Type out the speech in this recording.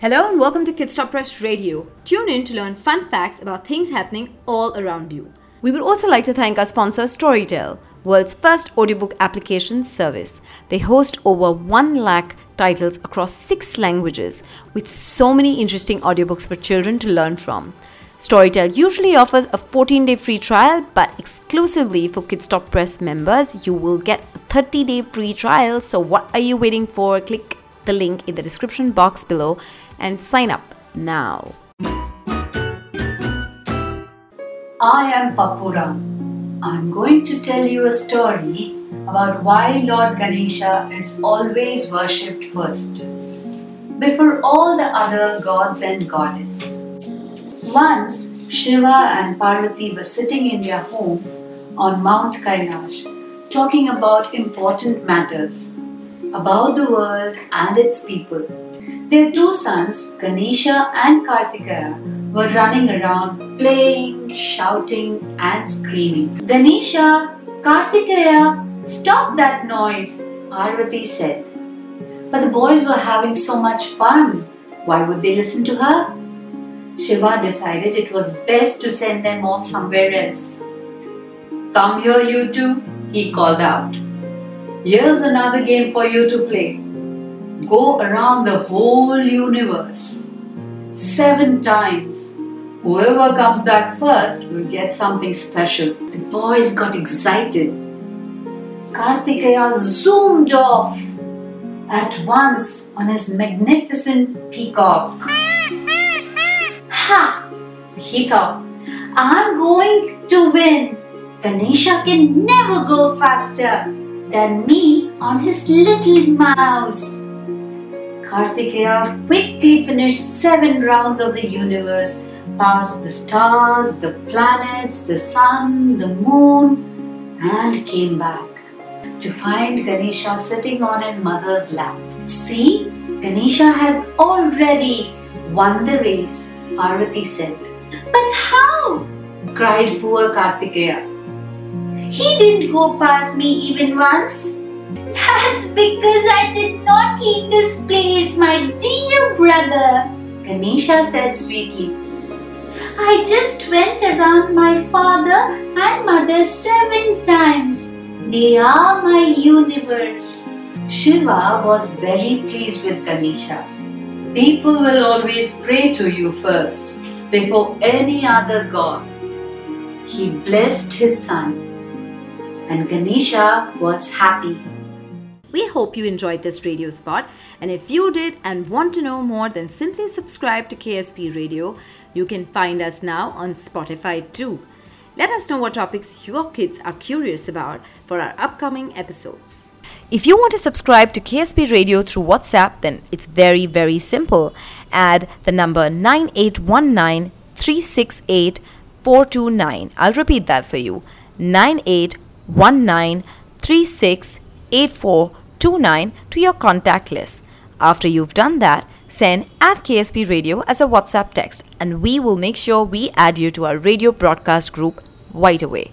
Hello and welcome to Kids Stop Press Radio. Tune in to learn fun facts about things happening all around you. We would also like to thank our sponsor Storytel, world's first audiobook application service. They host over 1 lakh titles across 6 languages with so many interesting audiobooks for children to learn from. Storytel usually offers a 14 day free trial, but exclusively for Kids Stop Press members, you will get a 30 day free trial. So, what are you waiting for? Click the link in the description box below and sign up now. I am Papura. I'm going to tell you a story about why Lord Ganesha is always worshipped first, before all the other gods and goddesses. Once, Shiva and Parvati were sitting in their home on Mount Kailash talking about important matters about the world and its people. Their two sons, Ganesha and Kartikeya, were running around playing, shouting, and screaming. Ganesha, Kartikeya, stop that noise, Parvati said. But the boys were having so much fun. Why would they listen to her? Shiva decided it was best to send them off somewhere else. Come here, you two, he called out. Here's another game for you to play. Go around the whole universe. Seven times. Whoever comes back first will get something special. The boys got excited. Kartikeya zoomed off at once on his magnificent peacock. Ha! He thought, I'm going to win. Ganesha can never go faster than me on his little mouse. Kartikeya quickly finished seven rounds of the universe, past the stars, the planets, the sun, the moon, and came back to find Ganesha sitting on his mother's lap. See, Ganesha has already won the race, Parvati said. But how? cried poor Kartikeya. He didn't go past me even once. That's because I did not leave this place, my dear brother, Ganesha said sweetly. I just went around my father and mother seven times. They are my universe. Shiva was very pleased with Ganesha. People will always pray to you first, before any other god. He blessed his son and Ganesha was happy. We hope you enjoyed this radio spot, and if you did and want to know more, then simply subscribe to KSP Radio. You can find us now on Spotify too. Let us know what topics your kids are curious about for our upcoming episodes. If you want to subscribe to KSP Radio through WhatsApp, then it's very, very simple. Add the number 9819 368 429. I'll repeat that for you 9819 19368429 to your contact list. After you've done that, send at KSP Radio as a WhatsApp text and we will make sure we add you to our radio broadcast group right away.